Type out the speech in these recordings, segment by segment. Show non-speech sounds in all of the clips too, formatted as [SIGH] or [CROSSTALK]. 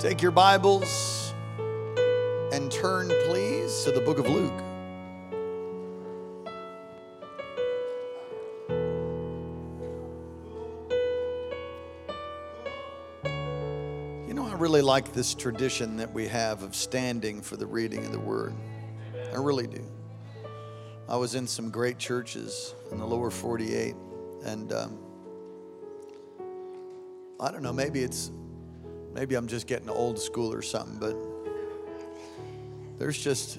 Take your Bibles and turn, please, to the book of Luke. You know, I really like this tradition that we have of standing for the reading of the word. I really do. I was in some great churches in the lower 48, and um, I don't know, maybe it's maybe I'm just getting old school or something, but there's just,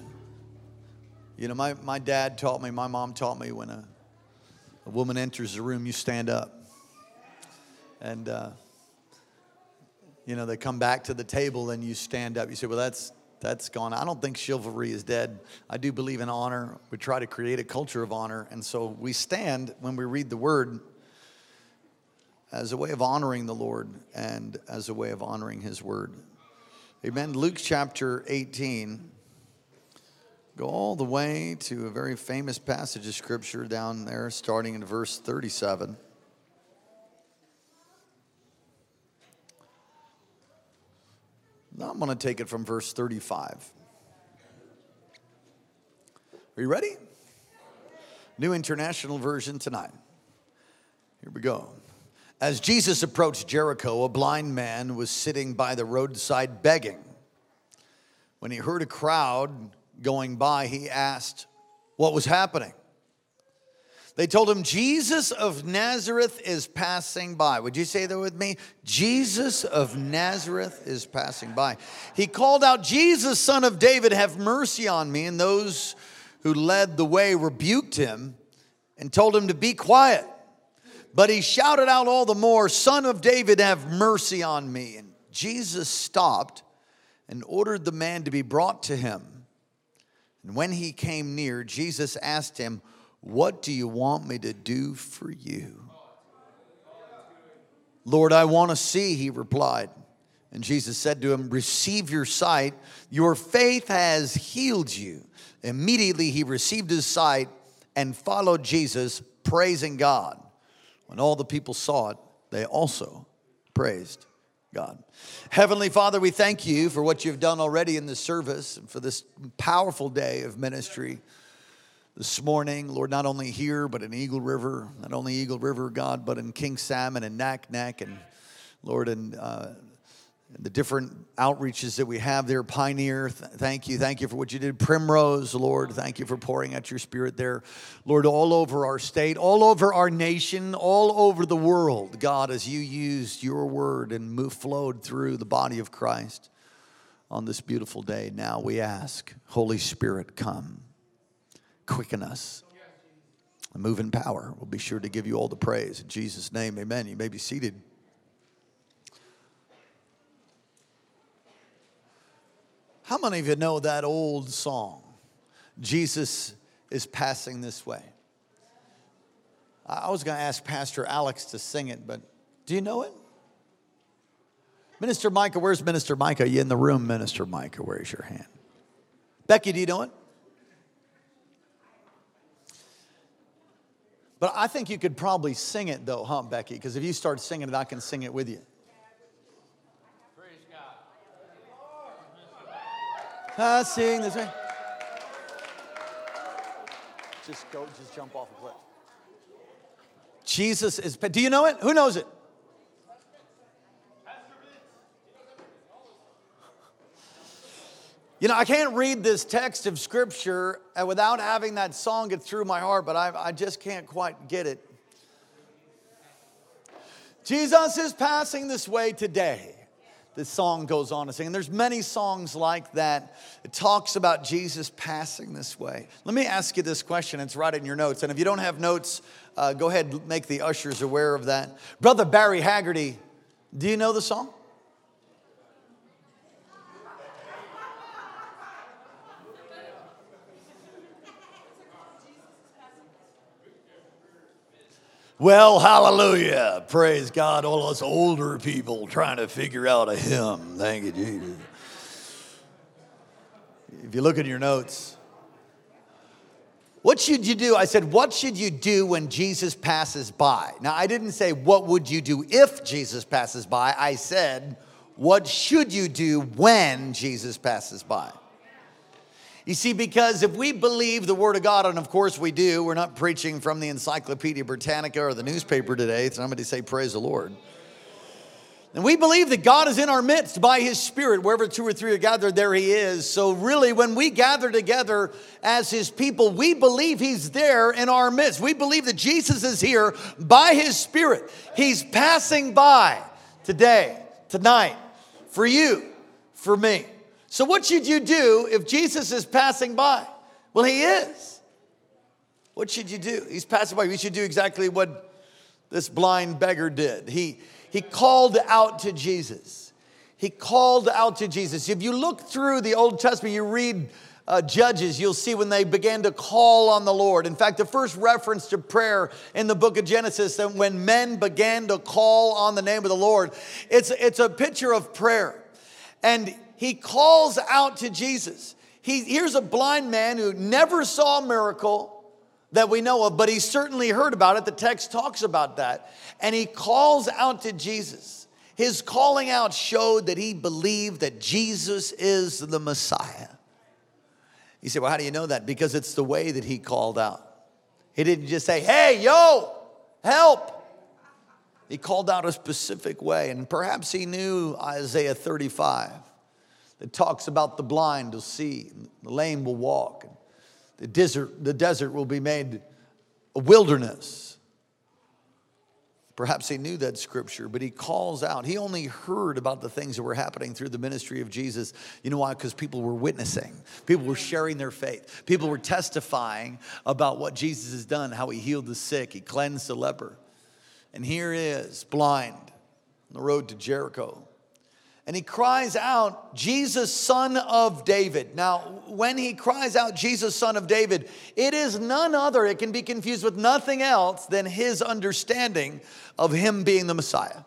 you know, my, my dad taught me, my mom taught me when a, a woman enters the room, you stand up. And, uh, you know, they come back to the table and you stand up. You say, well, that's, that's gone. I don't think chivalry is dead. I do believe in honor. We try to create a culture of honor. And so we stand when we read the word as a way of honoring the Lord and as a way of honoring his word. Amen. Luke chapter 18. Go all the way to a very famous passage of scripture down there, starting in verse 37. Now I'm going to take it from verse 35. Are you ready? New International Version tonight. Here we go. As Jesus approached Jericho, a blind man was sitting by the roadside begging. When he heard a crowd going by, he asked what was happening. They told him, Jesus of Nazareth is passing by. Would you say that with me? Jesus of Nazareth is passing by. He called out, Jesus, son of David, have mercy on me. And those who led the way rebuked him and told him to be quiet. But he shouted out all the more, Son of David, have mercy on me. And Jesus stopped and ordered the man to be brought to him. And when he came near, Jesus asked him, What do you want me to do for you? Lord, I want to see, he replied. And Jesus said to him, Receive your sight. Your faith has healed you. Immediately he received his sight and followed Jesus, praising God. When all the people saw it, they also praised God. Heavenly Father, we thank you for what you've done already in this service and for this powerful day of ministry this morning, Lord, not only here, but in Eagle River, not only Eagle River, God, but in King Salmon and Naknek, and Lord, and uh, the different outreaches that we have there. Pioneer, th- thank you. Thank you for what you did. Primrose, Lord, thank you for pouring out your spirit there. Lord, all over our state, all over our nation, all over the world, God, as you used your word and moved, flowed through the body of Christ on this beautiful day. Now we ask, Holy Spirit, come, quicken us. and Move in power. We'll be sure to give you all the praise. In Jesus' name, amen. You may be seated. How many of you know that old song? Jesus is passing this way. I was going to ask Pastor Alex to sing it, but do you know it? Minister Micah, where's Minister Micah? Are you in the room, Minister Micah? Where's your hand? Becky, do you know it? But I think you could probably sing it though, huh, Becky? Because if you start singing it, I can sing it with you. Passing this way. Just go, just jump off a cliff. Jesus is, do you know it? Who knows it? You know, I can't read this text of scripture uh, without having that song get through my heart, but I, I just can't quite get it. Jesus is passing this way today this song goes on to sing. And there's many songs like that. It talks about Jesus passing this way. Let me ask you this question. It's right in your notes. And if you don't have notes, uh, go ahead and make the ushers aware of that. Brother Barry Haggerty, do you know the song? Well, hallelujah. Praise God. All us older people trying to figure out a hymn. Thank you, Jesus. If you look at your notes, what should you do? I said, What should you do when Jesus passes by? Now, I didn't say, What would you do if Jesus passes by? I said, What should you do when Jesus passes by? You see, because if we believe the Word of God, and of course we do, we're not preaching from the Encyclopedia Britannica or the newspaper today. Somebody say, Praise the Lord. And we believe that God is in our midst by His Spirit. Wherever two or three are gathered, there He is. So, really, when we gather together as His people, we believe He's there in our midst. We believe that Jesus is here by His Spirit. He's passing by today, tonight, for you, for me. So, what should you do if Jesus is passing by? Well, He is. What should you do? He's passing by. We should do exactly what this blind beggar did. He he called out to Jesus. He called out to Jesus. If you look through the Old Testament, you read uh, Judges, you'll see when they began to call on the Lord. In fact, the first reference to prayer in the book of Genesis, that when men began to call on the name of the Lord, it's, it's a picture of prayer. And he calls out to Jesus. He, here's a blind man who never saw a miracle, that we know of, but he certainly heard about it. The text talks about that. And he calls out to Jesus. His calling out showed that he believed that Jesus is the Messiah. You say, well, how do you know that? Because it's the way that he called out. He didn't just say, hey, yo, help. He called out a specific way. And perhaps he knew Isaiah 35 that talks about the blind will see, the lame will walk, the desert, the desert will be made a wilderness. Perhaps he knew that scripture, but he calls out. He only heard about the things that were happening through the ministry of Jesus. You know why? Because people were witnessing, people were sharing their faith, people were testifying about what Jesus has done, how he healed the sick, he cleansed the leper. And here is blind on the road to Jericho and he cries out, Jesus, son of David. Now, when he cries out, Jesus, son of David, it is none other, it can be confused with nothing else than his understanding of him being the Messiah.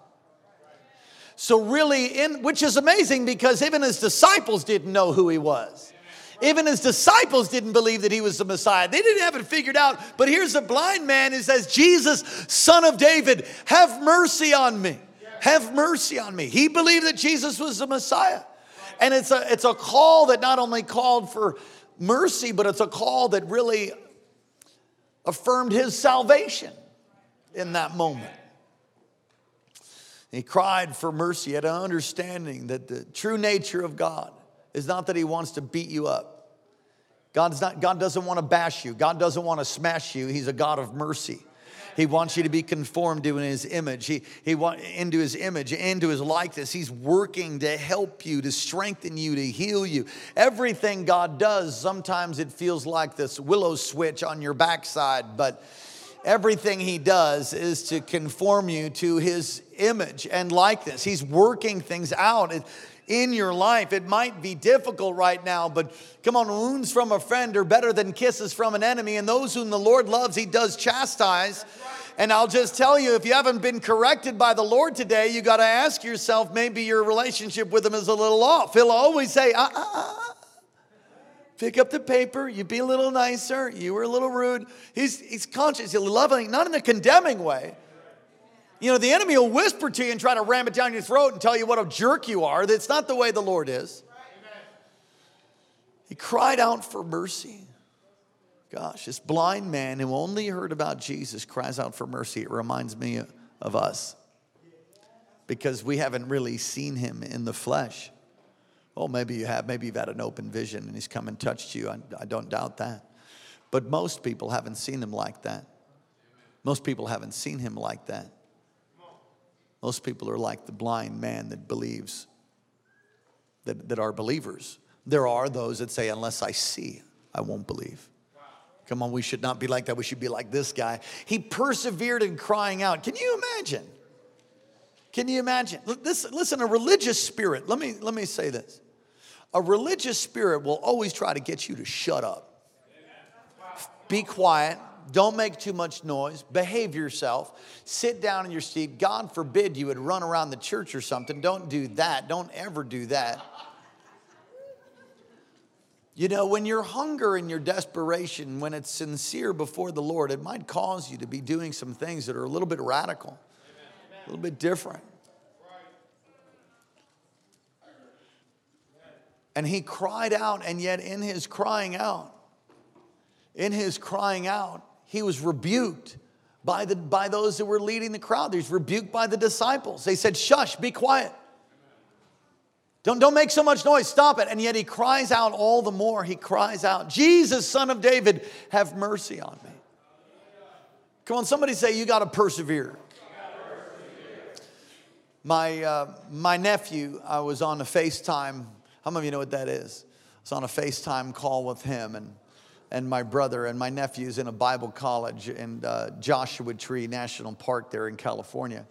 So, really, in, which is amazing because even his disciples didn't know who he was. Even his disciples didn't believe that he was the Messiah. They didn't have it figured out. But here's a blind man who says, Jesus, son of David, have mercy on me. Have mercy on me. He believed that Jesus was the Messiah. And it's a, it's a call that not only called for mercy, but it's a call that really affirmed his salvation in that moment. He cried for mercy, had an understanding that the true nature of God is not that he wants to beat you up. God's not, God doesn't want to bash you. God doesn't want to smash you. He's a God of mercy. He wants you to be conformed to his image. He, he want, into his image, into his likeness. He's working to help you, to strengthen you, to heal you. Everything God does, sometimes it feels like this willow switch on your backside, but everything he does is to conform you to his image and likeness. He's working things out in your life. It might be difficult right now, but come on, wounds from a friend are better than kisses from an enemy. And those whom the Lord loves, he does chastise. And I'll just tell you, if you haven't been corrected by the Lord today, you got to ask yourself maybe your relationship with Him is a little off. He'll always say, uh, uh, uh. Pick up the paper, You'd be a little nicer, you were a little rude. He's, he's conscious, he's loving, not in a condemning way. You know, the enemy will whisper to you and try to ram it down your throat and tell you what a jerk you are. That's not the way the Lord is. He cried out for mercy. Gosh, this blind man who only heard about Jesus cries out for mercy. It reminds me of us because we haven't really seen him in the flesh. Well, maybe you have. Maybe you've had an open vision and he's come and touched you. I, I don't doubt that. But most people haven't seen him like that. Most people haven't seen him like that. Most people are like the blind man that believes, that, that are believers. There are those that say, unless I see, I won't believe. Come on, we should not be like that. We should be like this guy. He persevered in crying out. Can you imagine? Can you imagine? Listen, listen, a religious spirit, let me, let me say this. A religious spirit will always try to get you to shut up. Be quiet. Don't make too much noise. Behave yourself. Sit down in your seat. God forbid you would run around the church or something. Don't do that. Don't ever do that. You know, when your hunger and your desperation, when it's sincere before the Lord, it might cause you to be doing some things that are a little bit radical, a little bit different. And he cried out, and yet in his crying out, in his crying out, he was rebuked by, the, by those that were leading the crowd. He was rebuked by the disciples. They said, Shush, be quiet. Don't, don't make so much noise, stop it. And yet he cries out all the more. He cries out, Jesus, son of David, have mercy on me. Come on, somebody say, You got to persevere. My, uh, my nephew, I was on a FaceTime. How many of you know what that is? I was on a FaceTime call with him and, and my brother, and my nephew's in a Bible college in uh, Joshua Tree National Park there in California.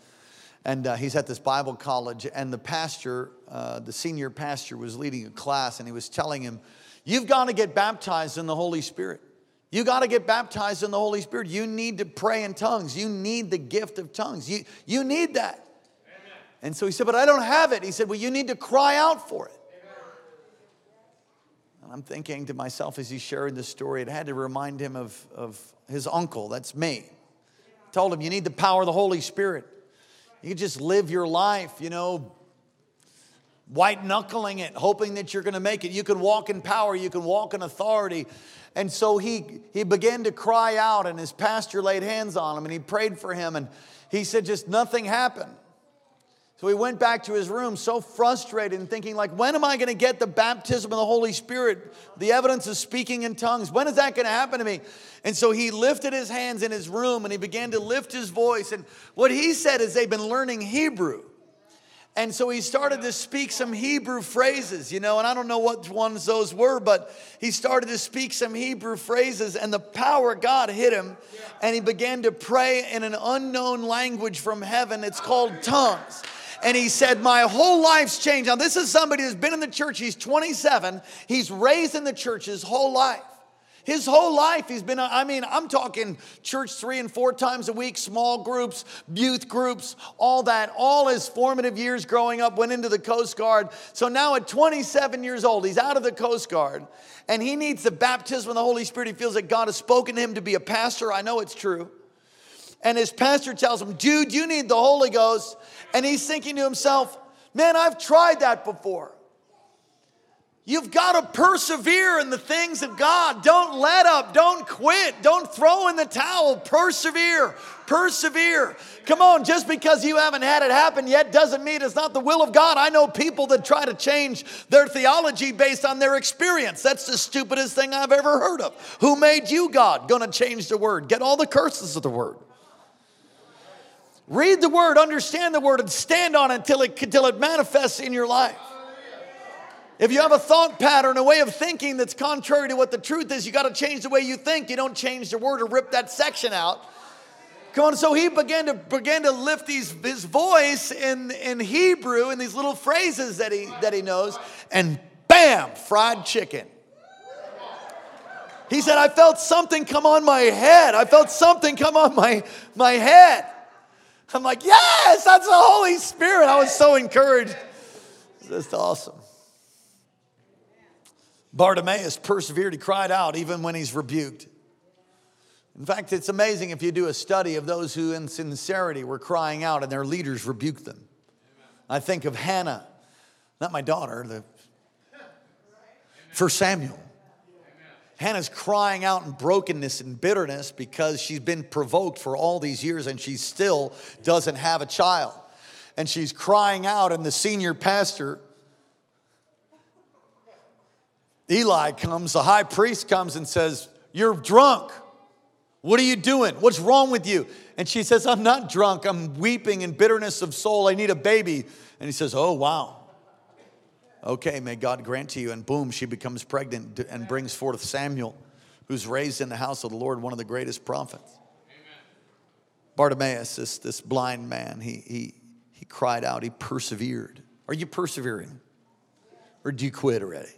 And uh, he's at this Bible college, and the pastor, uh, the senior pastor, was leading a class, and he was telling him, You've got to get baptized in the Holy Spirit. You got to get baptized in the Holy Spirit. You need to pray in tongues. You need the gift of tongues. You, you need that. And so he said, But I don't have it. He said, Well, you need to cry out for it. I'm thinking to myself as he shared this story, it had to remind him of, of his uncle. That's me. Told him, You need the power of the Holy Spirit. You just live your life, you know, white knuckling it, hoping that you're going to make it. You can walk in power, you can walk in authority. And so he, he began to cry out, and his pastor laid hands on him and he prayed for him. And he said, Just nothing happened. So he went back to his room so frustrated and thinking like, when am I going to get the baptism of the Holy Spirit, the evidence of speaking in tongues? When is that going to happen to me? And so he lifted his hands in his room and he began to lift his voice. And what he said is they've been learning Hebrew. And so he started to speak some Hebrew phrases, you know, and I don't know what ones those were, but he started to speak some Hebrew phrases, and the power of God hit him, and he began to pray in an unknown language from heaven. It's called tongues and he said, My whole life's changed. Now, this is somebody who's been in the church. He's 27. He's raised in the church his whole life. His whole life, he's been, I mean, I'm talking church three and four times a week, small groups, youth groups, all that. All his formative years growing up went into the Coast Guard. So now at 27 years old, he's out of the Coast Guard and he needs the baptism of the Holy Spirit. He feels that God has spoken to him to be a pastor. I know it's true. And his pastor tells him, Dude, you need the Holy Ghost. And he's thinking to himself, man, I've tried that before. You've got to persevere in the things of God. Don't let up. Don't quit. Don't throw in the towel. Persevere. Persevere. Come on, just because you haven't had it happen yet doesn't mean it's not the will of God. I know people that try to change their theology based on their experience. That's the stupidest thing I've ever heard of. Who made you God? Gonna change the word. Get all the curses of the word. Read the word, understand the word, and stand on it until it, until it manifests in your life. If you have a thought pattern, a way of thinking that's contrary to what the truth is, you got to change the way you think. You don't change the word or rip that section out. Come on, so he began to began to lift these, his voice in, in Hebrew in these little phrases that he that he knows, and bam, fried chicken. He said, I felt something come on my head. I felt something come on my, my head. I'm like, yes, that's the Holy Spirit. I was so encouraged. That's awesome. Bartimaeus persevered. He cried out even when he's rebuked. In fact, it's amazing if you do a study of those who, in sincerity, were crying out and their leaders rebuked them. I think of Hannah, not my daughter, the, for Samuel. Hannah's crying out in brokenness and bitterness because she's been provoked for all these years and she still doesn't have a child. And she's crying out, and the senior pastor, Eli, comes, the high priest comes and says, You're drunk. What are you doing? What's wrong with you? And she says, I'm not drunk. I'm weeping in bitterness of soul. I need a baby. And he says, Oh, wow. Okay, may God grant to you. And boom, she becomes pregnant and brings forth Samuel, who's raised in the house of the Lord, one of the greatest prophets. Amen. Bartimaeus, this, this blind man, he, he, he cried out, he persevered. Are you persevering? Or do you quit already?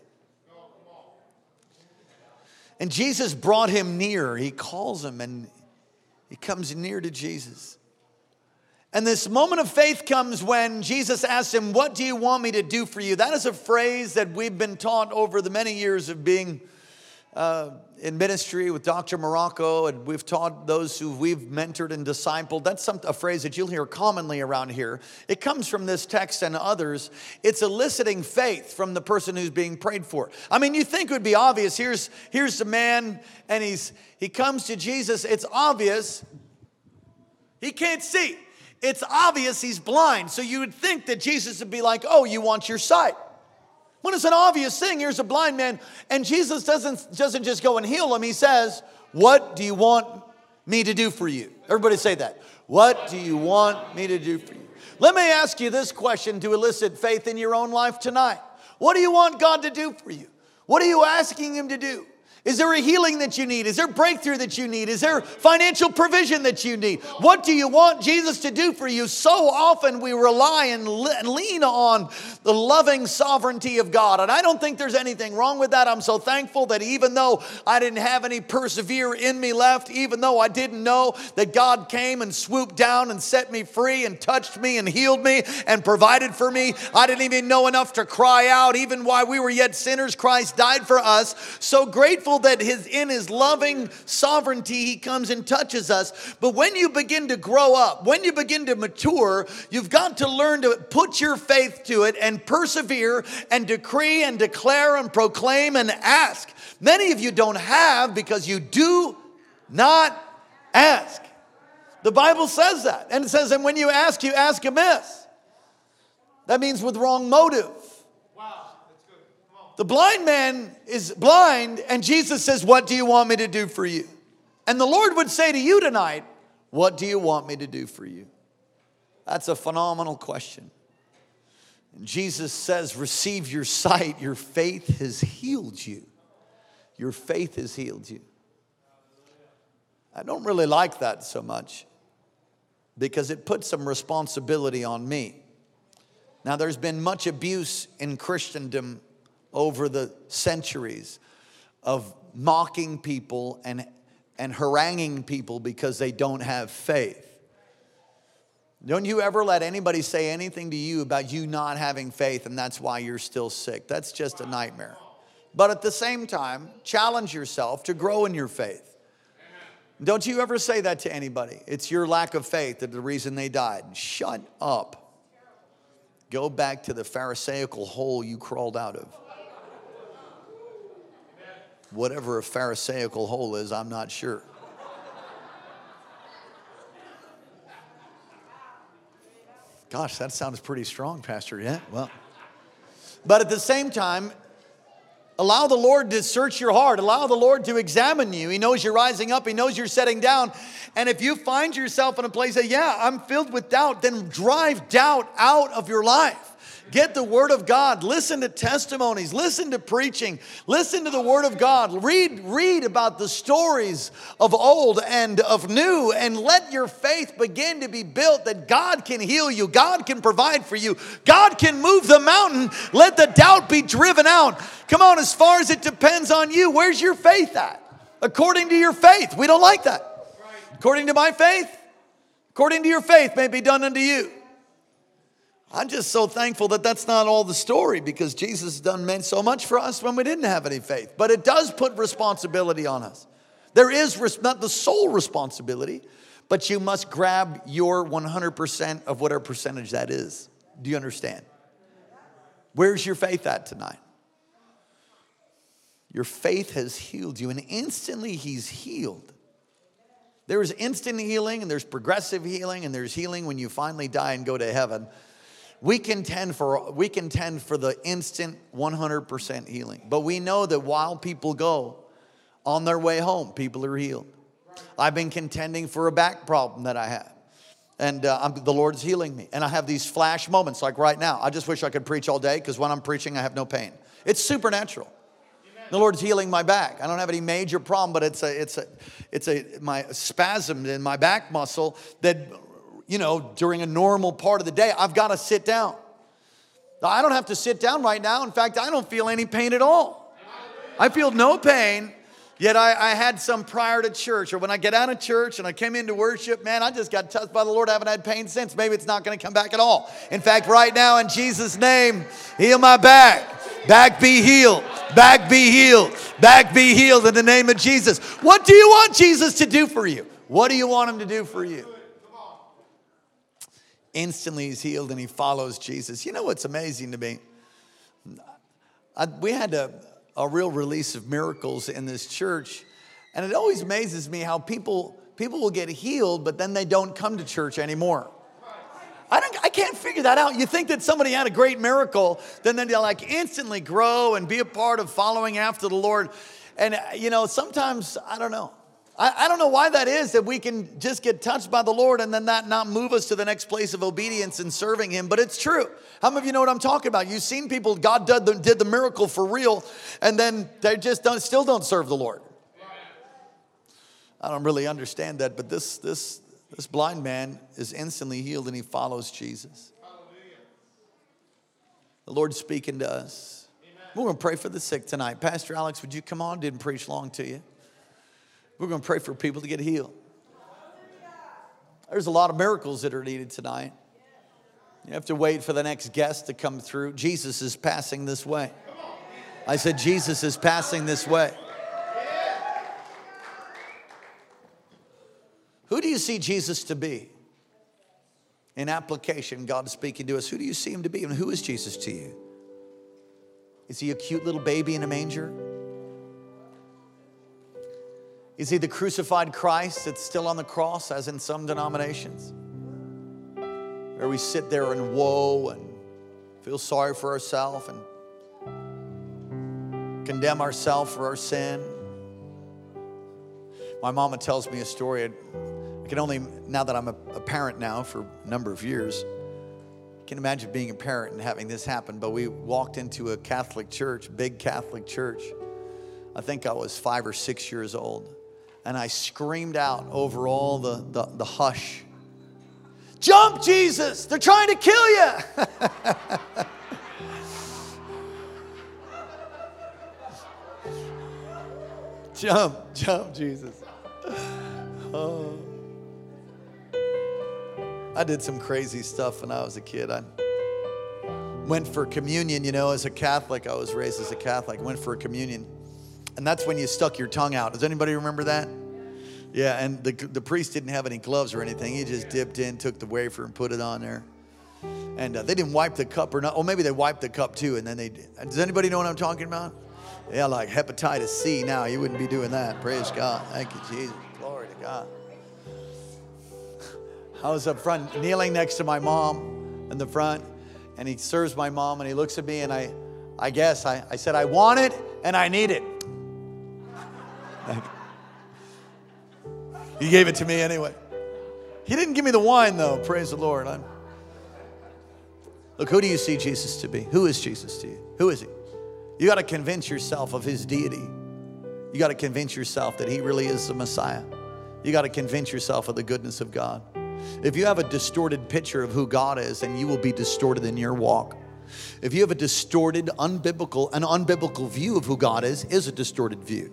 And Jesus brought him near. He calls him and he comes near to Jesus. And this moment of faith comes when Jesus asks him, What do you want me to do for you? That is a phrase that we've been taught over the many years of being uh, in ministry with Dr. Morocco, and we've taught those who we've mentored and discipled. That's some, a phrase that you'll hear commonly around here. It comes from this text and others. It's eliciting faith from the person who's being prayed for. I mean, you think it would be obvious. Here's here's the man, and he's he comes to Jesus. It's obvious he can't see. It's obvious he's blind. So you would think that Jesus would be like, "Oh, you want your sight." When it's an obvious thing, here's a blind man, and Jesus doesn't, doesn't just go and heal him. He says, What do you want me to do for you? Everybody say that. What do you want me to do for you? Let me ask you this question to elicit faith in your own life tonight. What do you want God to do for you? What are you asking Him to do? Is there a healing that you need? Is there breakthrough that you need? Is there financial provision that you need? What do you want Jesus to do for you? So often we rely and lean on the loving sovereignty of God. And I don't think there's anything wrong with that. I'm so thankful that even though I didn't have any persevere in me left, even though I didn't know that God came and swooped down and set me free and touched me and healed me and provided for me, I didn't even know enough to cry out. Even while we were yet sinners, Christ died for us. So grateful that his, in his loving sovereignty, he comes and touches us. But when you begin to grow up, when you begin to mature, you've got to learn to put your faith to it and persevere and decree and declare and proclaim and ask. Many of you don't have because you do not ask. The Bible says that. And it says, and when you ask, you ask amiss. That means with wrong motive. The blind man is blind, and Jesus says, What do you want me to do for you? And the Lord would say to you tonight, What do you want me to do for you? That's a phenomenal question. And Jesus says, Receive your sight. Your faith has healed you. Your faith has healed you. I don't really like that so much because it puts some responsibility on me. Now, there's been much abuse in Christendom over the centuries of mocking people and, and haranguing people because they don't have faith. Don't you ever let anybody say anything to you about you not having faith and that's why you're still sick. That's just a nightmare. But at the same time, challenge yourself to grow in your faith. Don't you ever say that to anybody. It's your lack of faith that the reason they died. Shut up. Go back to the Pharisaical hole you crawled out of whatever a Pharisaical hole is, I'm not sure. Gosh, that sounds pretty strong, Pastor. Yeah, well. But at the same time, allow the Lord to search your heart. Allow the Lord to examine you. He knows you're rising up, He knows you're setting down. And if you find yourself in a place that, yeah, I'm filled with doubt, then drive doubt out of your life. Get the Word of God. Listen to testimonies. Listen to preaching. Listen to the Word of God. Read, read about the stories of old and of new, and let your faith begin to be built that God can heal you, God can provide for you, God can move the mountain. Let the doubt be driven out. Come on, as far as it depends on you, where's your faith at? According to your faith. We don't like that. According to my faith, according to your faith may be done unto you. I'm just so thankful that that's not all the story because Jesus has done so much for us when we didn't have any faith. But it does put responsibility on us. There is not the sole responsibility, but you must grab your 100% of whatever percentage that is. Do you understand? Where's your faith at tonight? Your faith has healed you, and instantly He's healed. There is instant healing, and there's progressive healing, and there's healing when you finally die and go to heaven. We contend for, we contend for the instant 100% healing. But we know that while people go on their way home, people are healed. I've been contending for a back problem that I have. And uh, the Lord's healing me. And I have these flash moments like right now. I just wish I could preach all day because when I'm preaching, I have no pain. It's supernatural. The Lord's healing my back. I don't have any major problem, but it's a, it's a, it's a, my spasm in my back muscle that you know, during a normal part of the day, I've got to sit down. I don't have to sit down right now. In fact, I don't feel any pain at all. I feel no pain. Yet I, I, had some prior to church, or when I get out of church and I came into worship, man, I just got touched by the Lord. I haven't had pain since. Maybe it's not going to come back at all. In fact, right now, in Jesus' name, heal my back. Back be healed. Back be healed. Back be healed in the name of Jesus. What do you want Jesus to do for you? What do you want him to do for you? Instantly he's healed and he follows Jesus. You know what's amazing to me? I, we had a, a real release of miracles in this church, and it always amazes me how people, people will get healed, but then they don't come to church anymore. I, don't, I can't figure that out. You think that somebody had a great miracle, then they'll like instantly grow and be a part of following after the Lord. And, you know, sometimes, I don't know. I, I don't know why that is that we can just get touched by the Lord and then that not move us to the next place of obedience and serving Him, but it's true. How many of you know what I'm talking about? You've seen people, God did the, did the miracle for real, and then they just don't, still don't serve the Lord. I don't really understand that, but this, this, this blind man is instantly healed and he follows Jesus. The Lord's speaking to us. We're going to pray for the sick tonight. Pastor Alex, would you come on? Didn't preach long to you. We're going to pray for people to get healed. There's a lot of miracles that are needed tonight. You have to wait for the next guest to come through. Jesus is passing this way. I said, Jesus is passing this way. Who do you see Jesus to be? In application, God is speaking to us. Who do you see him to be? And who is Jesus to you? Is he a cute little baby in a manger? Is he the crucified Christ that's still on the cross, as in some denominations? Where we sit there in woe and feel sorry for ourselves and condemn ourselves for our sin. My mama tells me a story. I can only, now that I'm a, a parent now for a number of years, I can imagine being a parent and having this happen. But we walked into a Catholic church, big Catholic church. I think I was five or six years old and I screamed out over all the, the, the hush Jump, Jesus! They're trying to kill you! [LAUGHS] jump, jump, Jesus. Oh. I did some crazy stuff when I was a kid. I went for communion, you know, as a Catholic. I was raised as a Catholic. Went for communion and that's when you stuck your tongue out. Does anybody remember that? Yeah, and the, the priest didn't have any gloves or anything. He just dipped in, took the wafer, and put it on there. And uh, they didn't wipe the cup or not. Or maybe they wiped the cup too, and then they. Does anybody know what I'm talking about? Yeah, like hepatitis C. Now you wouldn't be doing that. Praise God. Thank you, Jesus. Glory to God. [LAUGHS] I was up front, kneeling next to my mom in the front, and he serves my mom, and he looks at me, and I, I guess I, I said, I want it and I need it. [LAUGHS] he gave it to me anyway. He didn't give me the wine, though. Praise the Lord. I'm... Look, who do you see Jesus to be? Who is Jesus to you? Who is he? You got to convince yourself of his deity. You got to convince yourself that he really is the Messiah. You got to convince yourself of the goodness of God. If you have a distorted picture of who God is, then you will be distorted in your walk. If you have a distorted, unbiblical, an unbiblical view of who God is, is a distorted view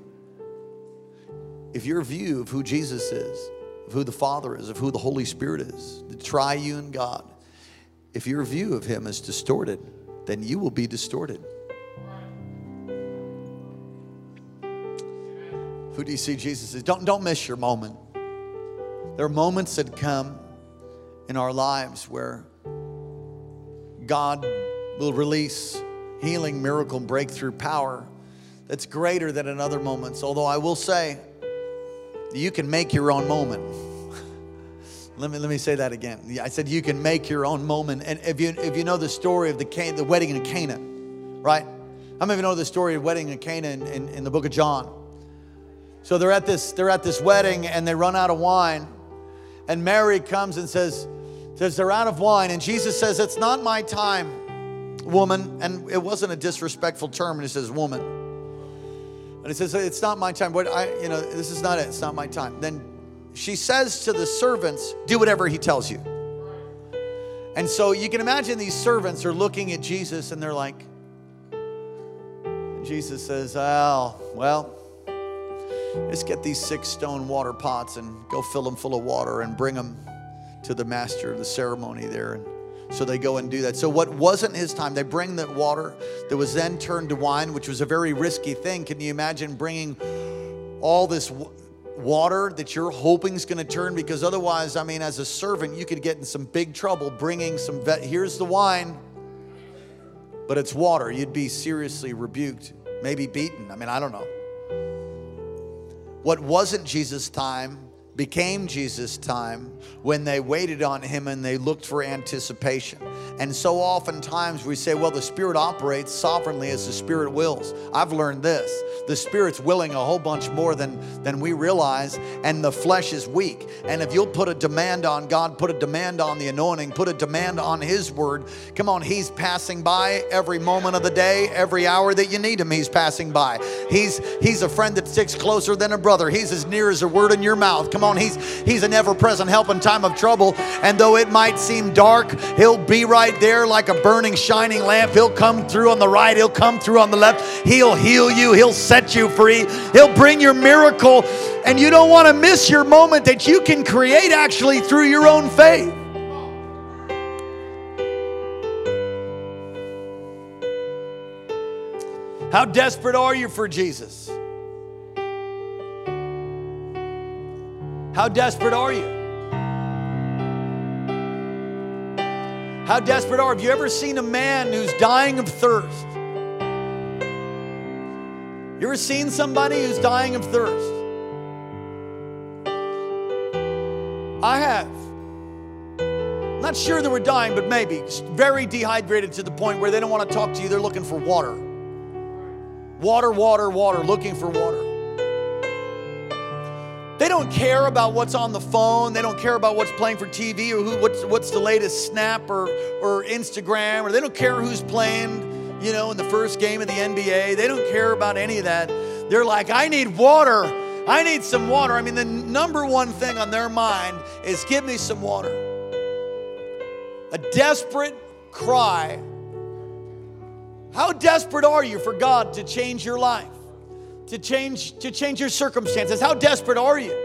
if your view of who Jesus is, of who the Father is, of who the Holy Spirit is, the triune God, if your view of Him is distorted, then you will be distorted. Who do you see Jesus as? Don't, don't miss your moment. There are moments that come in our lives where God will release healing, miracle, breakthrough power that's greater than in other moments. Although I will say, you can make your own moment. let me let me say that again. I said you can make your own moment. And if you if you know the story of the Can, the wedding in Cana, right? How many of you know the story of wedding in Cana in, in, in the book of John? So they're at this they're at this wedding and they run out of wine, and Mary comes and says says they're out of wine, and Jesus says it's not my time, woman. And it wasn't a disrespectful term, and he says woman. And he says, It's not my time. What I, you know, this is not it. It's not my time. Then she says to the servants, Do whatever he tells you. And so you can imagine these servants are looking at Jesus and they're like, Jesus says, Oh, well, let's get these six stone water pots and go fill them full of water and bring them to the master of the ceremony there. And So they go and do that. So, what wasn't his time, they bring the water that was then turned to wine, which was a very risky thing. Can you imagine bringing all this water that you're hoping is going to turn? Because otherwise, I mean, as a servant, you could get in some big trouble bringing some vet. Here's the wine, but it's water. You'd be seriously rebuked, maybe beaten. I mean, I don't know. What wasn't Jesus' time became Jesus' time when they waited on him and they looked for anticipation. And so oftentimes we say, well, the Spirit operates sovereignly as the Spirit wills. I've learned this the Spirit's willing a whole bunch more than, than we realize, and the flesh is weak. And if you'll put a demand on God, put a demand on the anointing, put a demand on His word, come on, He's passing by every moment of the day, every hour that you need Him, He's passing by. He's, he's a friend that sticks closer than a brother, He's as near as a word in your mouth. Come on, He's, he's an ever present help in time of trouble. And though it might seem dark, He'll be right there like a burning, shining lamp. He'll come through on the right, He'll come through on the left. He'll heal you, He'll set you free, He'll bring your miracle. And you don't want to miss your moment that you can create actually through your own faith. How desperate are you for Jesus? How desperate are you? How desperate are you? Have you ever seen a man who's dying of thirst? You ever seen somebody who's dying of thirst? I have. Not sure they were dying, but maybe. Very dehydrated to the point where they don't want to talk to you. They're looking for water. Water, water, water, looking for water. Don't care about what's on the phone. They don't care about what's playing for TV or who, what's, what's the latest Snap or, or Instagram, or they don't care who's playing, you know, in the first game of the NBA. They don't care about any of that. They're like, I need water. I need some water. I mean, the number one thing on their mind is give me some water. A desperate cry. How desperate are you for God to change your life? To change to change your circumstances? How desperate are you?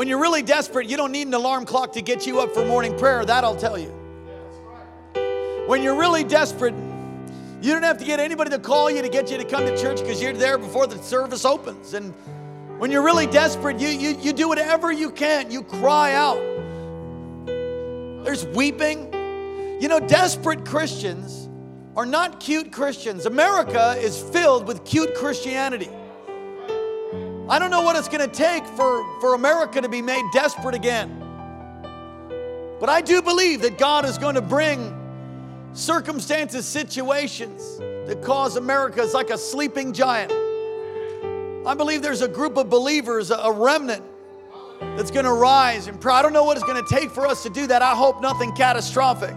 When you're really desperate, you don't need an alarm clock to get you up for morning prayer, that I'll tell you. When you're really desperate, you don't have to get anybody to call you to get you to come to church because you're there before the service opens. And when you're really desperate, you, you, you do whatever you can. You cry out. There's weeping. You know, desperate Christians are not cute Christians. America is filled with cute Christianity. I don't know what it's going to take for, for America to be made desperate again. But I do believe that God is going to bring circumstances, situations that cause America is like a sleeping giant. I believe there's a group of believers, a remnant that's going to rise and pray. I don't know what it's going to take for us to do that. I hope nothing catastrophic.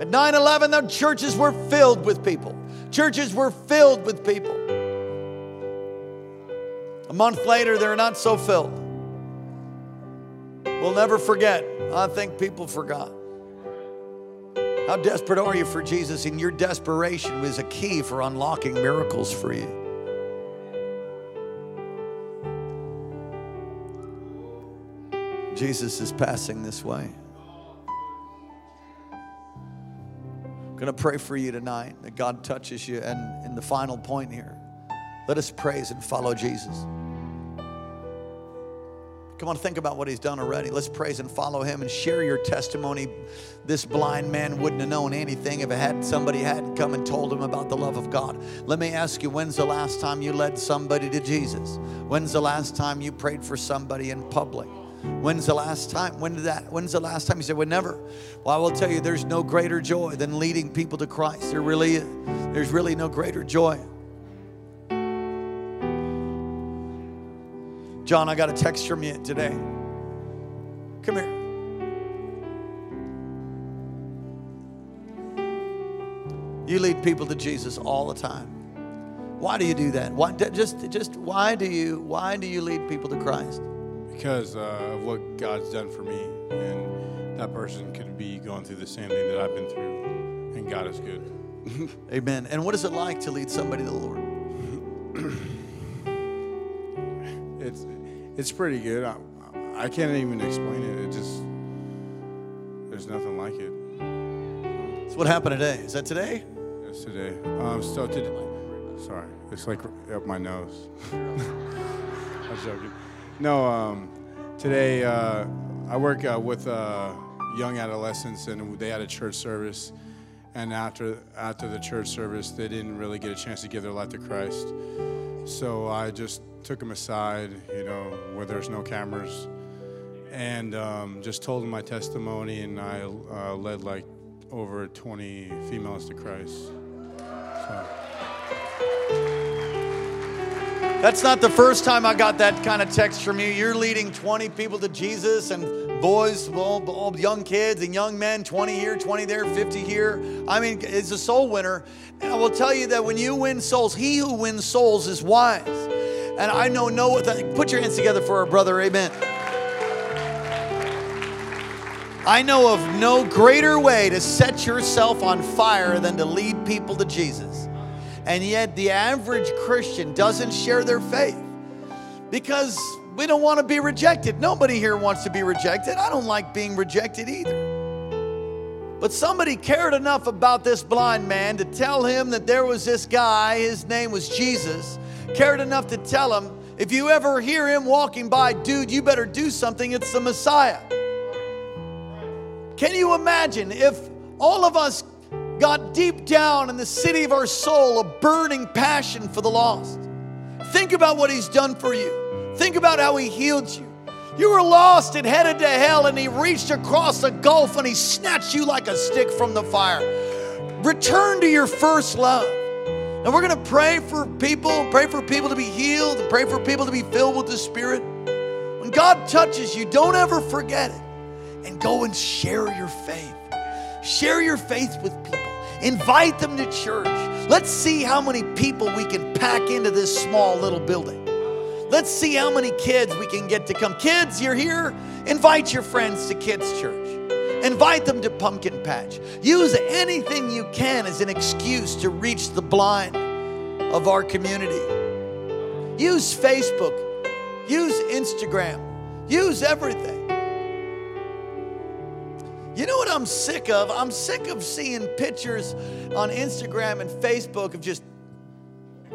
At 9 11, the churches were filled with people. Churches were filled with people. A month later, they're not so filled. We'll never forget. I think people forgot. How desperate are you for Jesus? And your desperation was a key for unlocking miracles for you. Jesus is passing this way. I'm going to pray for you tonight that God touches you. And in the final point here, let us praise and follow Jesus. Come on, think about what he's done already. Let's praise and follow him and share your testimony. This blind man wouldn't have known anything if had somebody hadn't come and told him about the love of God. Let me ask you, when's the last time you led somebody to Jesus? When's the last time you prayed for somebody in public? When's the last time? When did that? When's the last time you said, "Well, never"? Well, I will tell you, there's no greater joy than leading people to Christ. There really, there's really no greater joy. John, I got a text from you today. Come here. You lead people to Jesus all the time. Why do you do that? Why just just why do you why do you lead people to Christ? Because uh, of what God's done for me, and that person could be going through the same thing that I've been through, and God is good. [LAUGHS] Amen. And what is it like to lead somebody to the Lord? [CLEARS THROAT] it's it's pretty good. I, I can't even explain it. It just there's nothing like it. So what happened today? Is that today? Yes, Yesterday, um, so today, sorry, it's like up my nose. [LAUGHS] I'm joking. No, um, today uh, I work uh, with uh, young adolescents, and they had a church service. And after after the church service, they didn't really get a chance to give their life to Christ. So I just took him aside, you know, where there's no cameras, and um, just told him my testimony, and I uh, led like over 20 females to Christ. So. That's not the first time I got that kind of text from you. You're leading 20 people to Jesus and boys, well, young kids and young men, 20 here, 20 there, 50 here. I mean, it's a soul winner. And I will tell you that when you win souls, he who wins souls is wise. And I know no other put your hands together for our brother, amen. I know of no greater way to set yourself on fire than to lead people to Jesus. And yet, the average Christian doesn't share their faith because we don't want to be rejected. Nobody here wants to be rejected. I don't like being rejected either. But somebody cared enough about this blind man to tell him that there was this guy, his name was Jesus, cared enough to tell him, if you ever hear him walking by, dude, you better do something. It's the Messiah. Can you imagine if all of us got deep down in the city of our soul a burning passion for the lost. Think about what He's done for you. Think about how He healed you. You were lost and headed to hell, and He reached across the gulf and He snatched you like a stick from the fire. Return to your first love. And we're going to pray for people, pray for people to be healed, and pray for people to be filled with the Spirit. When God touches you, don't ever forget it and go and share your faith. Share your faith with people. Invite them to church. Let's see how many people we can pack into this small little building. Let's see how many kids we can get to come. Kids, you're here. Invite your friends to kids' church. Invite them to Pumpkin Patch. Use anything you can as an excuse to reach the blind of our community. Use Facebook. Use Instagram. Use everything. You know what I'm sick of? I'm sick of seeing pictures on Instagram and Facebook of just. I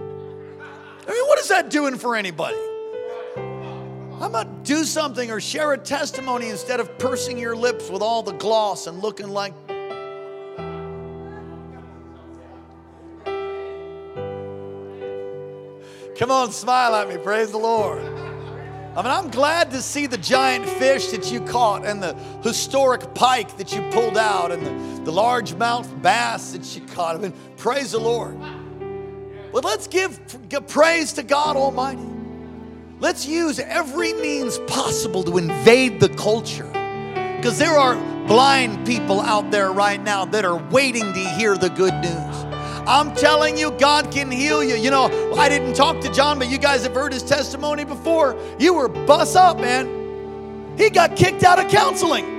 mean, what is that doing for anybody? How about do something or share a testimony instead of pursing your lips with all the gloss and looking like. Come on, smile at me. Praise the Lord. I mean, I'm glad to see the giant fish that you caught and the historic pike that you pulled out and the, the largemouth bass that you caught. I mean, praise the Lord. But let's give, give praise to God Almighty. Let's use every means possible to invade the culture. Because there are blind people out there right now that are waiting to hear the good news. I'm telling you, God can heal you. You know, I didn't talk to John, but you guys have heard his testimony before. You were bus up, man. He got kicked out of counseling.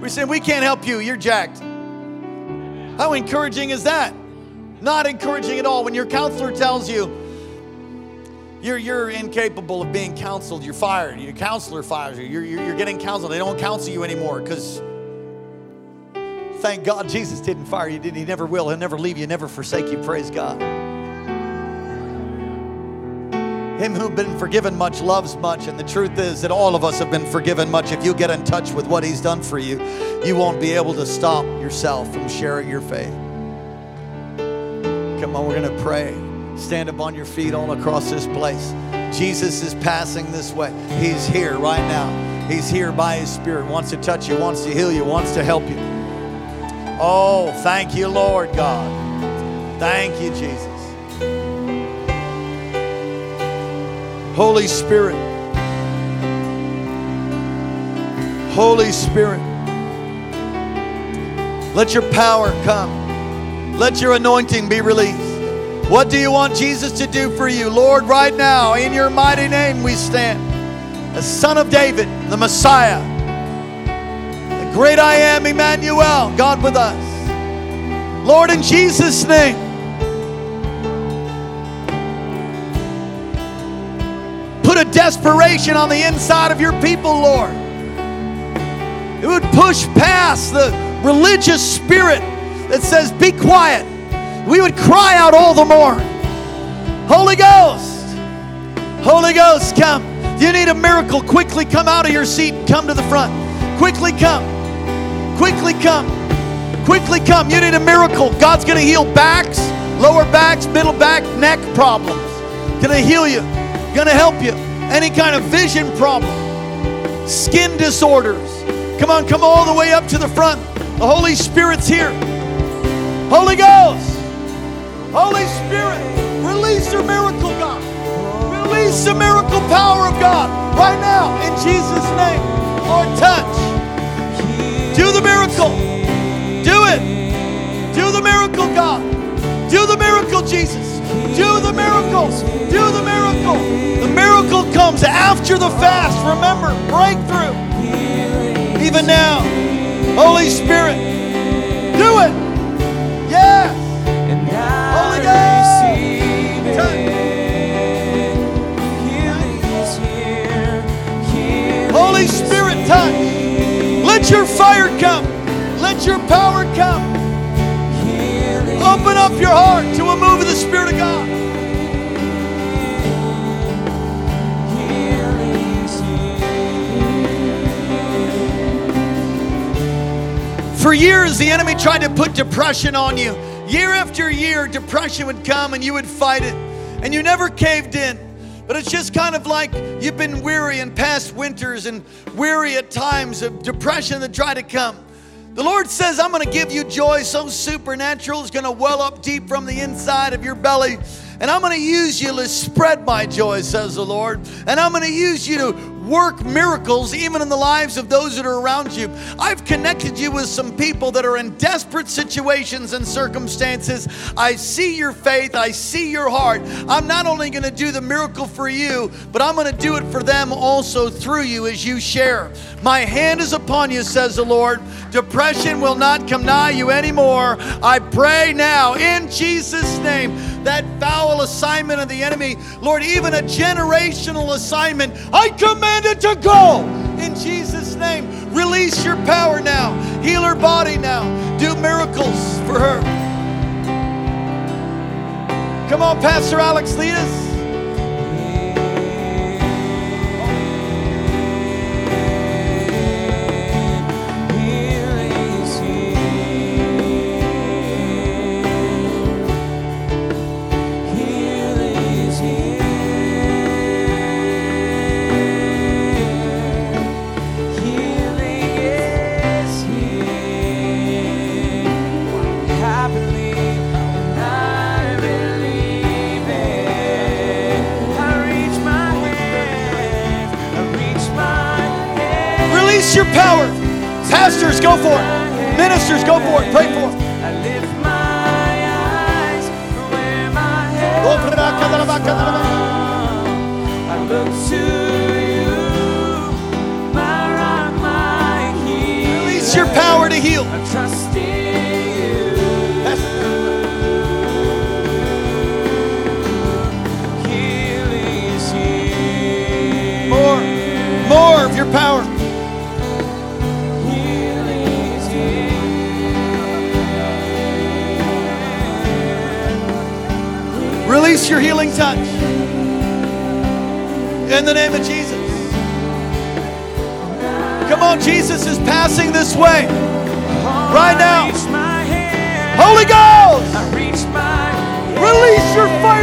We said, We can't help you. You're jacked. How encouraging is that? Not encouraging at all. When your counselor tells you, you're, you're incapable of being counseled. You're fired. Your counselor fires you. You're, you're, you're getting counseled. They don't counsel you anymore because Thank God Jesus didn't fire you, did He? never will. He'll never leave you, never forsake you. Praise God. Him who's been forgiven much loves much, and the truth is that all of us have been forgiven much. If you get in touch with what He's done for you, you won't be able to stop yourself from sharing your faith. Come on, we're going to pray. Stand up on your feet all across this place. Jesus is passing this way. He's here right now. He's here by His Spirit, wants to touch you, wants to heal you, wants to help you. Oh, thank you, Lord God. Thank you, Jesus. Holy Spirit. Holy Spirit. Let your power come. Let your anointing be released. What do you want Jesus to do for you? Lord, right now, in your mighty name we stand. The Son of David, the Messiah the Great I am, Emmanuel, God with us. Lord, in Jesus' name, put a desperation on the inside of your people, Lord. It would push past the religious spirit that says, Be quiet. We would cry out all the more. Holy Ghost, Holy Ghost, come. You need a miracle. Quickly come out of your seat and come to the front. Quickly come. Quickly come. Quickly come. You need a miracle. God's going to heal backs, lower backs, middle back, neck problems. Going to heal you. Going to help you. Any kind of vision problem, skin disorders. Come on, come all the way up to the front. The Holy Spirit's here. Holy Ghost. Holy Spirit, release your miracle, God. Release the miracle power of God right now in Jesus' name. Lord, touch. Do the miracle. Do it. Do the miracle, God. Do the miracle, Jesus. Do the miracle. Do the miracle. The miracle comes after the fast. Remember, breakthrough. Even now, Holy Spirit, do it. Touch. Let your fire come. Let your power come. Open up your heart to a move of the Spirit of God. For years, the enemy tried to put depression on you. Year after year, depression would come and you would fight it, and you never caved in. But it's just kind of like you've been weary in past winters and weary at times of depression that try to come. The Lord says, I'm going to give you joy so supernatural, it's going to well up deep from the inside of your belly. And I'm going to use you to spread my joy, says the Lord. And I'm going to use you to work miracles even in the lives of those that are around you. I've connected you with some people that are in desperate situations and circumstances. I see your faith, I see your heart. I'm not only going to do the miracle for you, but I'm going to do it for them also through you as you share. My hand is upon you, says the Lord. Depression will not come nigh you anymore. I pray now in Jesus' name that foul assignment of the enemy, Lord, even a generational assignment, I command it to go in Jesus' name. Release your power now. Heal her body now. Do miracles for her. Come on, Pastor Alex, lead us. For it. Ministers, go for it. Pray for it. I lift my eyes where my help oh, I look to you, my rock, my healer. Release your power to heal. I trust in you. Healing is here. More, more of your power. Release your healing touch. In the name of Jesus. Come on, Jesus is passing this way. Right now. I reach my hand. Holy Ghost, I reach my release your fire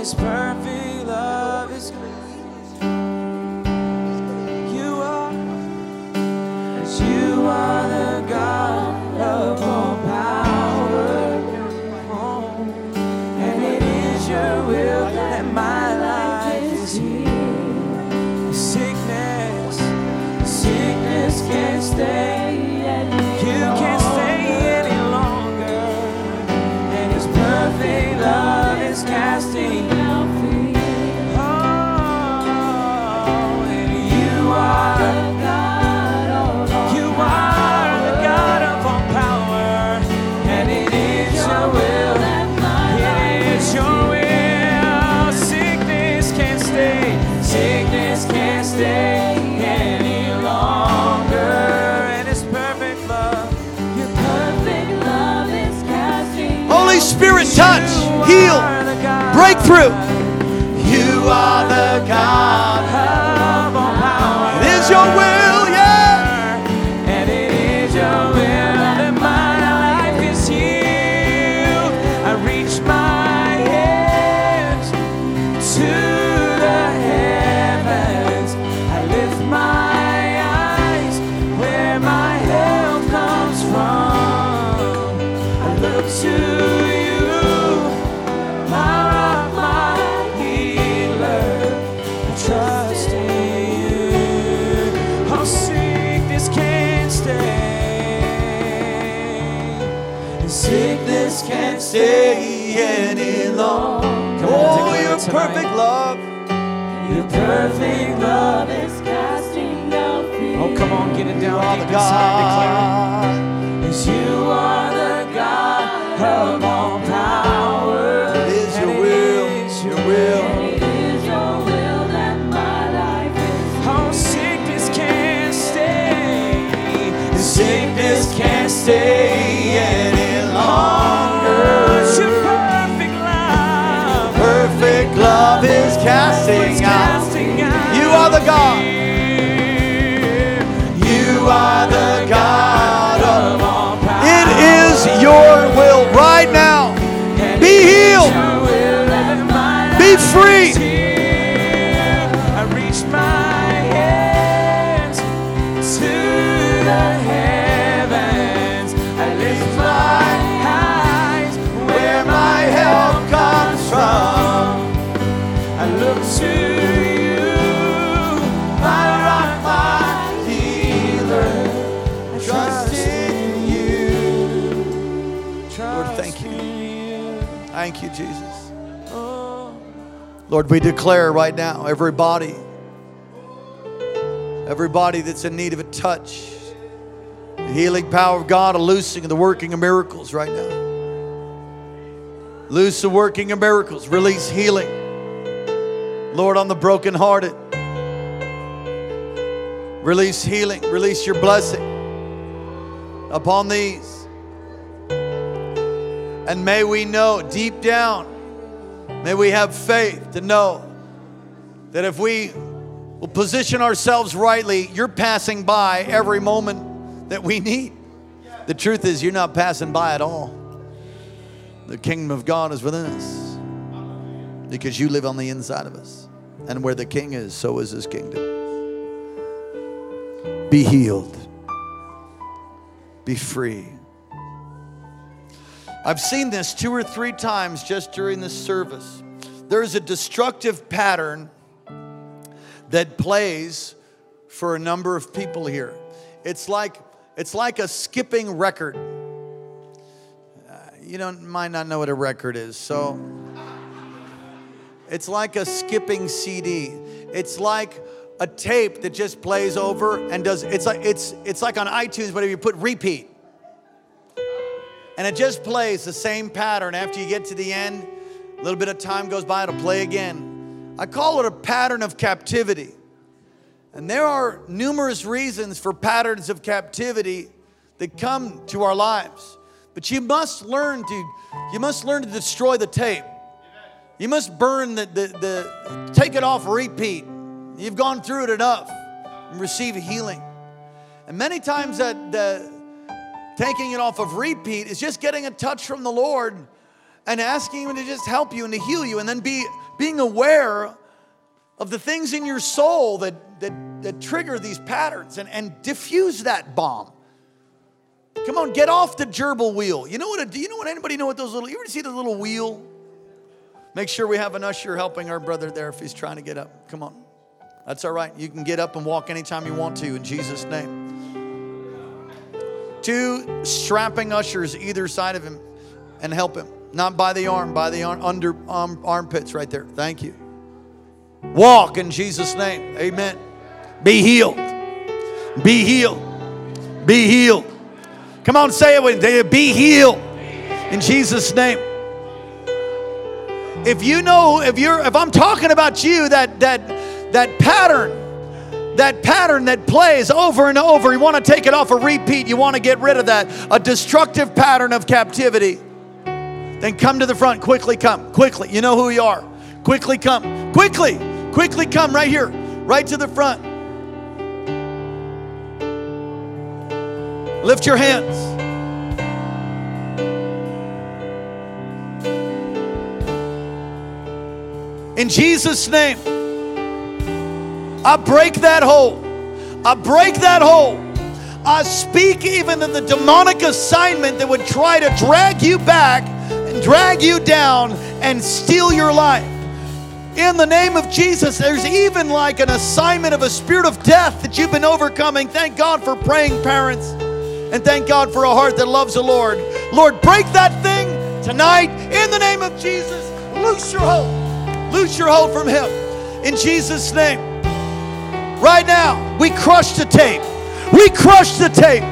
His perfect God Sickness can't stay any longer. Come on, Oh, your perfect love. Your perfect love is casting out fear. Oh, come on, get it You down are deep the God. Yes, you are the God of all power. It is your it will, is your will. It is your will that my life is. Oh, sickness can't stay. Sickness can't stay casting out. You are the God. You are the God of. All power. It is your will right now. Be healed. your will that my Be free. Lord, we declare right now everybody, everybody that's in need of a touch, the healing power of God, a loosing of the working of miracles right now. Loose the working of miracles, release healing. Lord, on the brokenhearted, release healing, release your blessing upon these. And may we know deep down May we have faith to know that if we will position ourselves rightly, you're passing by every moment that we need. The truth is, you're not passing by at all. The kingdom of God is within us because you live on the inside of us. And where the king is, so is his kingdom. Be healed, be free. I've seen this two or three times just during this service. There's a destructive pattern that plays for a number of people here. It's like it's like a skipping record. Uh, you don't might not know what a record is, so it's like a skipping CD. It's like a tape that just plays over and does. It's like it's it's like on iTunes, but if you put repeat and it just plays the same pattern after you get to the end. A little bit of time goes by, it'll play again. I call it a pattern of captivity. And there are numerous reasons for patterns of captivity that come to our lives. But you must learn to you must learn to destroy the tape. You must burn the, the, the take it off repeat. You've gone through it enough and receive healing. And many times that the taking it off of repeat is just getting a touch from the Lord and asking Him to just help you and to heal you and then be being aware of the things in your soul that, that, that trigger these patterns and, and diffuse that bomb. Come on, get off the gerbil wheel. You know what? A, do you know what? Anybody know what those little? You ever see the little wheel? Make sure we have an usher helping our brother there if he's trying to get up. Come on, that's all right. You can get up and walk anytime you want to in Jesus' name. Two strapping ushers either side of him and help him. Not by the arm, by the arm, under arm, armpits right there. Thank you. Walk in Jesus' name. Amen. Be healed. Be healed. Be healed. Come on, say it with me. Be healed in Jesus' name. If you know, if you're, if I'm talking about you, that that that pattern, that pattern that plays over and over, you want to take it off a repeat. You want to get rid of that, a destructive pattern of captivity. Then come to the front. Quickly come. Quickly. You know who you are. Quickly come. Quickly. Quickly come right here. Right to the front. Lift your hands. In Jesus' name, I break that hold. I break that hold. I speak even in the demonic assignment that would try to drag you back and drag you down and steal your life. In the name of Jesus, there's even like an assignment of a spirit of death that you've been overcoming. Thank God for praying parents and thank God for a heart that loves the Lord. Lord, break that thing tonight in the name of Jesus. Loose your hold. Loose your hold from him in Jesus' name. Right now, we crush the tape. We crush the tape.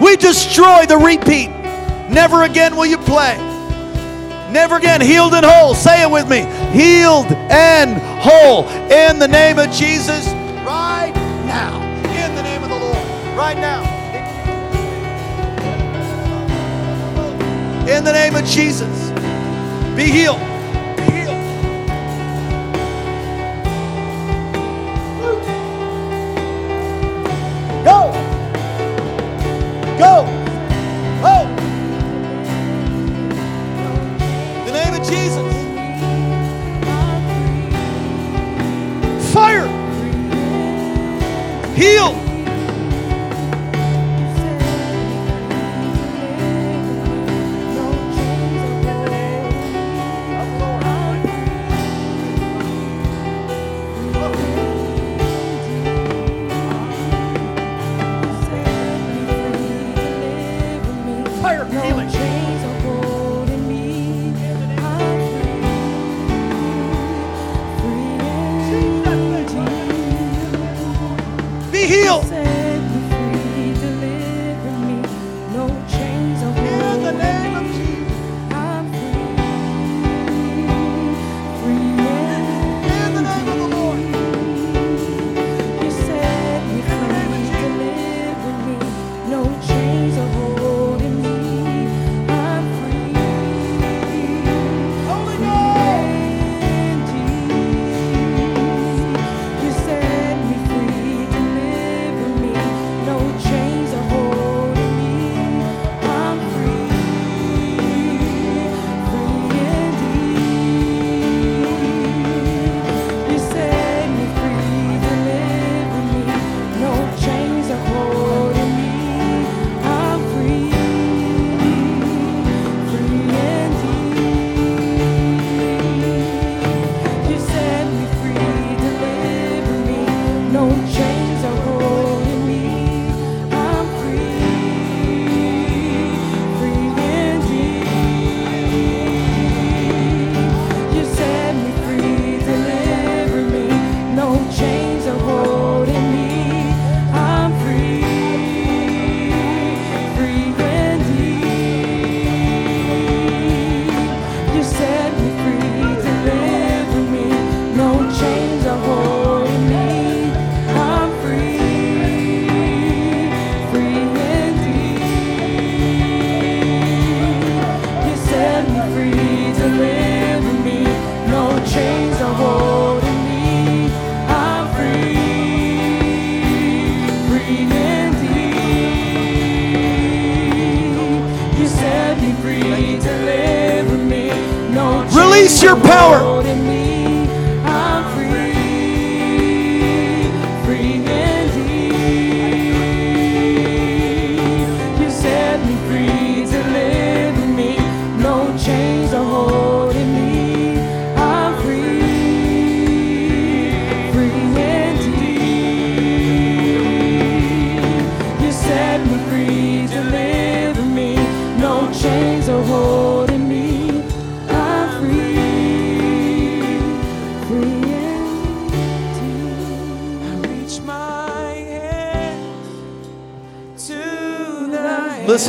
We destroy the repeat. Never again will you play. Never again. Healed and whole. Say it with me. Healed and whole. In the name of Jesus. Right now. In the name of the Lord. Right now. In the name of Jesus. Be healed. Go.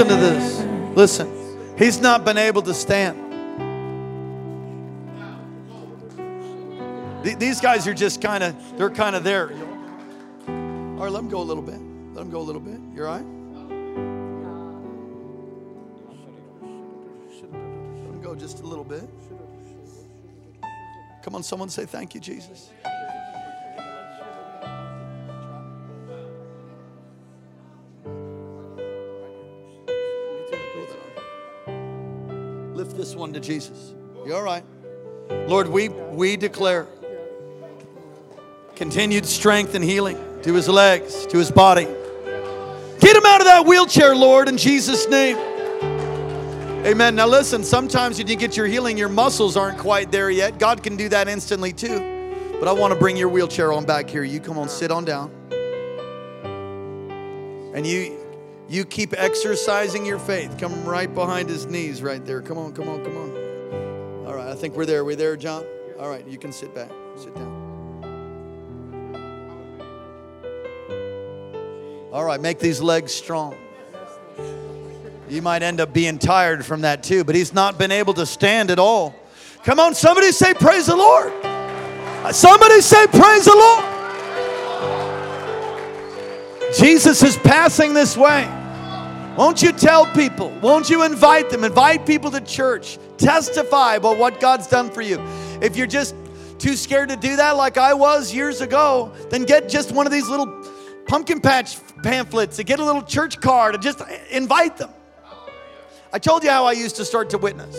Listen to this. Listen. He's not been able to stand. These guys are just kind of, they're kind of there. All right, let them go a little bit. Let them go a little bit. You're right? Let them go just a little bit. Come on, someone say thank you, Jesus. This one to Jesus. You're all right? Lord, we, we declare continued strength and healing to his legs, to his body. Get him out of that wheelchair, Lord, in Jesus' name. Amen. Now, listen, sometimes when you get your healing, your muscles aren't quite there yet. God can do that instantly too. But I want to bring your wheelchair on back here. You come on, sit on down. And you you keep exercising your faith. Come right behind his knees right there. Come on, come on, come on. All right, I think we're there. We there, John? All right, you can sit back. Sit down. All right, make these legs strong. You might end up being tired from that too, but he's not been able to stand at all. Come on, somebody say, Praise the Lord. Somebody say, Praise the Lord. Jesus is passing this way. Won't you tell people? Won't you invite them? Invite people to church. Testify about what God's done for you. If you're just too scared to do that, like I was years ago, then get just one of these little pumpkin patch pamphlets and get a little church card and just invite them. I told you how I used to start to witness.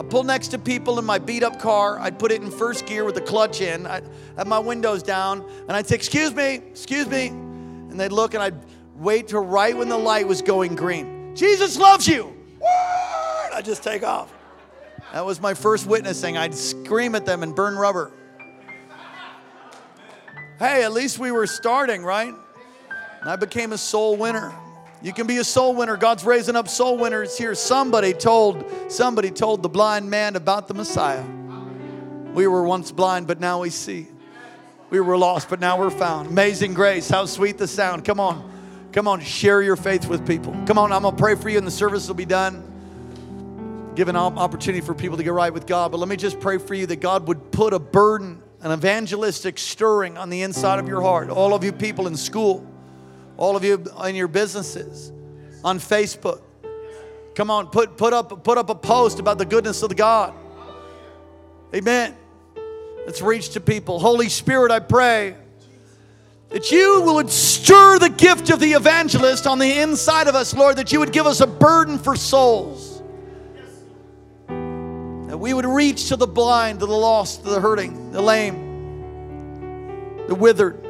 I pull next to people in my beat up car. I'd put it in first gear with the clutch in. I'd have my windows down and I'd say, Excuse me, excuse me. And they'd look and I'd wait till right when the light was going green. Jesus loves you. I'd just take off. That was my first witnessing. I'd scream at them and burn rubber. Hey, at least we were starting, right? And I became a soul winner. You can be a soul winner. God's raising up soul winners here. Somebody told somebody told the blind man about the Messiah. We were once blind, but now we see. We were lost, but now we're found. Amazing grace. How sweet the sound. Come on. Come on, share your faith with people. Come on, I'm going to pray for you and the service will be done. Give an opportunity for people to get right with God. But let me just pray for you that God would put a burden, an evangelistic stirring on the inside of your heart. All of you people in school, all of you in your businesses, on Facebook. Come on, put, put, up, put up a post about the goodness of the God. Amen. Let's reach to people. Holy Spirit, I pray that you would stir the gift of the evangelist on the inside of us, Lord, that you would give us a burden for souls. That we would reach to the blind, to the lost, to the hurting, the lame, the withered.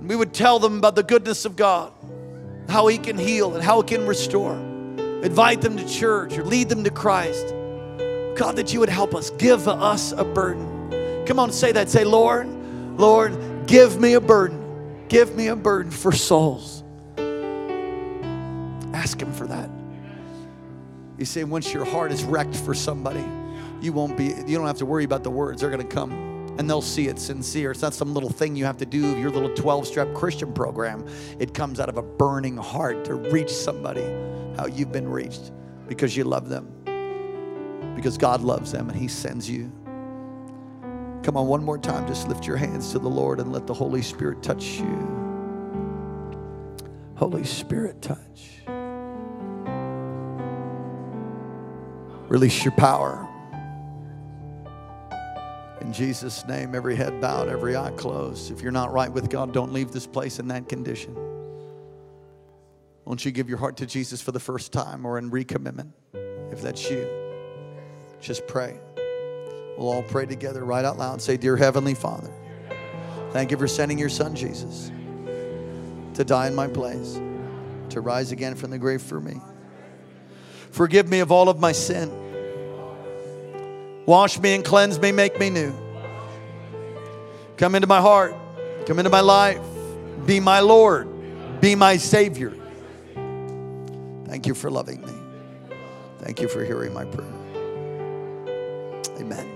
And we would tell them about the goodness of God, how He can heal and how He can restore. Invite them to church or lead them to Christ. God, that you would help us, give us a burden. Come on, say that. Say, Lord, Lord, give me a burden. Give me a burden for souls. Ask Him for that. You see, once your heart is wrecked for somebody, you won't be, you don't have to worry about the words. They're going to come and they'll see it sincere. It's not some little thing you have to do, your little 12 step Christian program. It comes out of a burning heart to reach somebody how you've been reached because you love them, because God loves them and He sends you. Come on, one more time. Just lift your hands to the Lord and let the Holy Spirit touch you. Holy Spirit, touch. Release your power. In Jesus' name, every head bowed, every eye closed. If you're not right with God, don't leave this place in that condition. Won't you give your heart to Jesus for the first time or in recommitment? If that's you, just pray. We'll all pray together right out loud. And say, Dear Heavenly Father, thank you for sending your son Jesus to die in my place, to rise again from the grave for me. Forgive me of all of my sin. Wash me and cleanse me, make me new. Come into my heart, come into my life, be my Lord, be my Savior. Thank you for loving me. Thank you for hearing my prayer. Amen.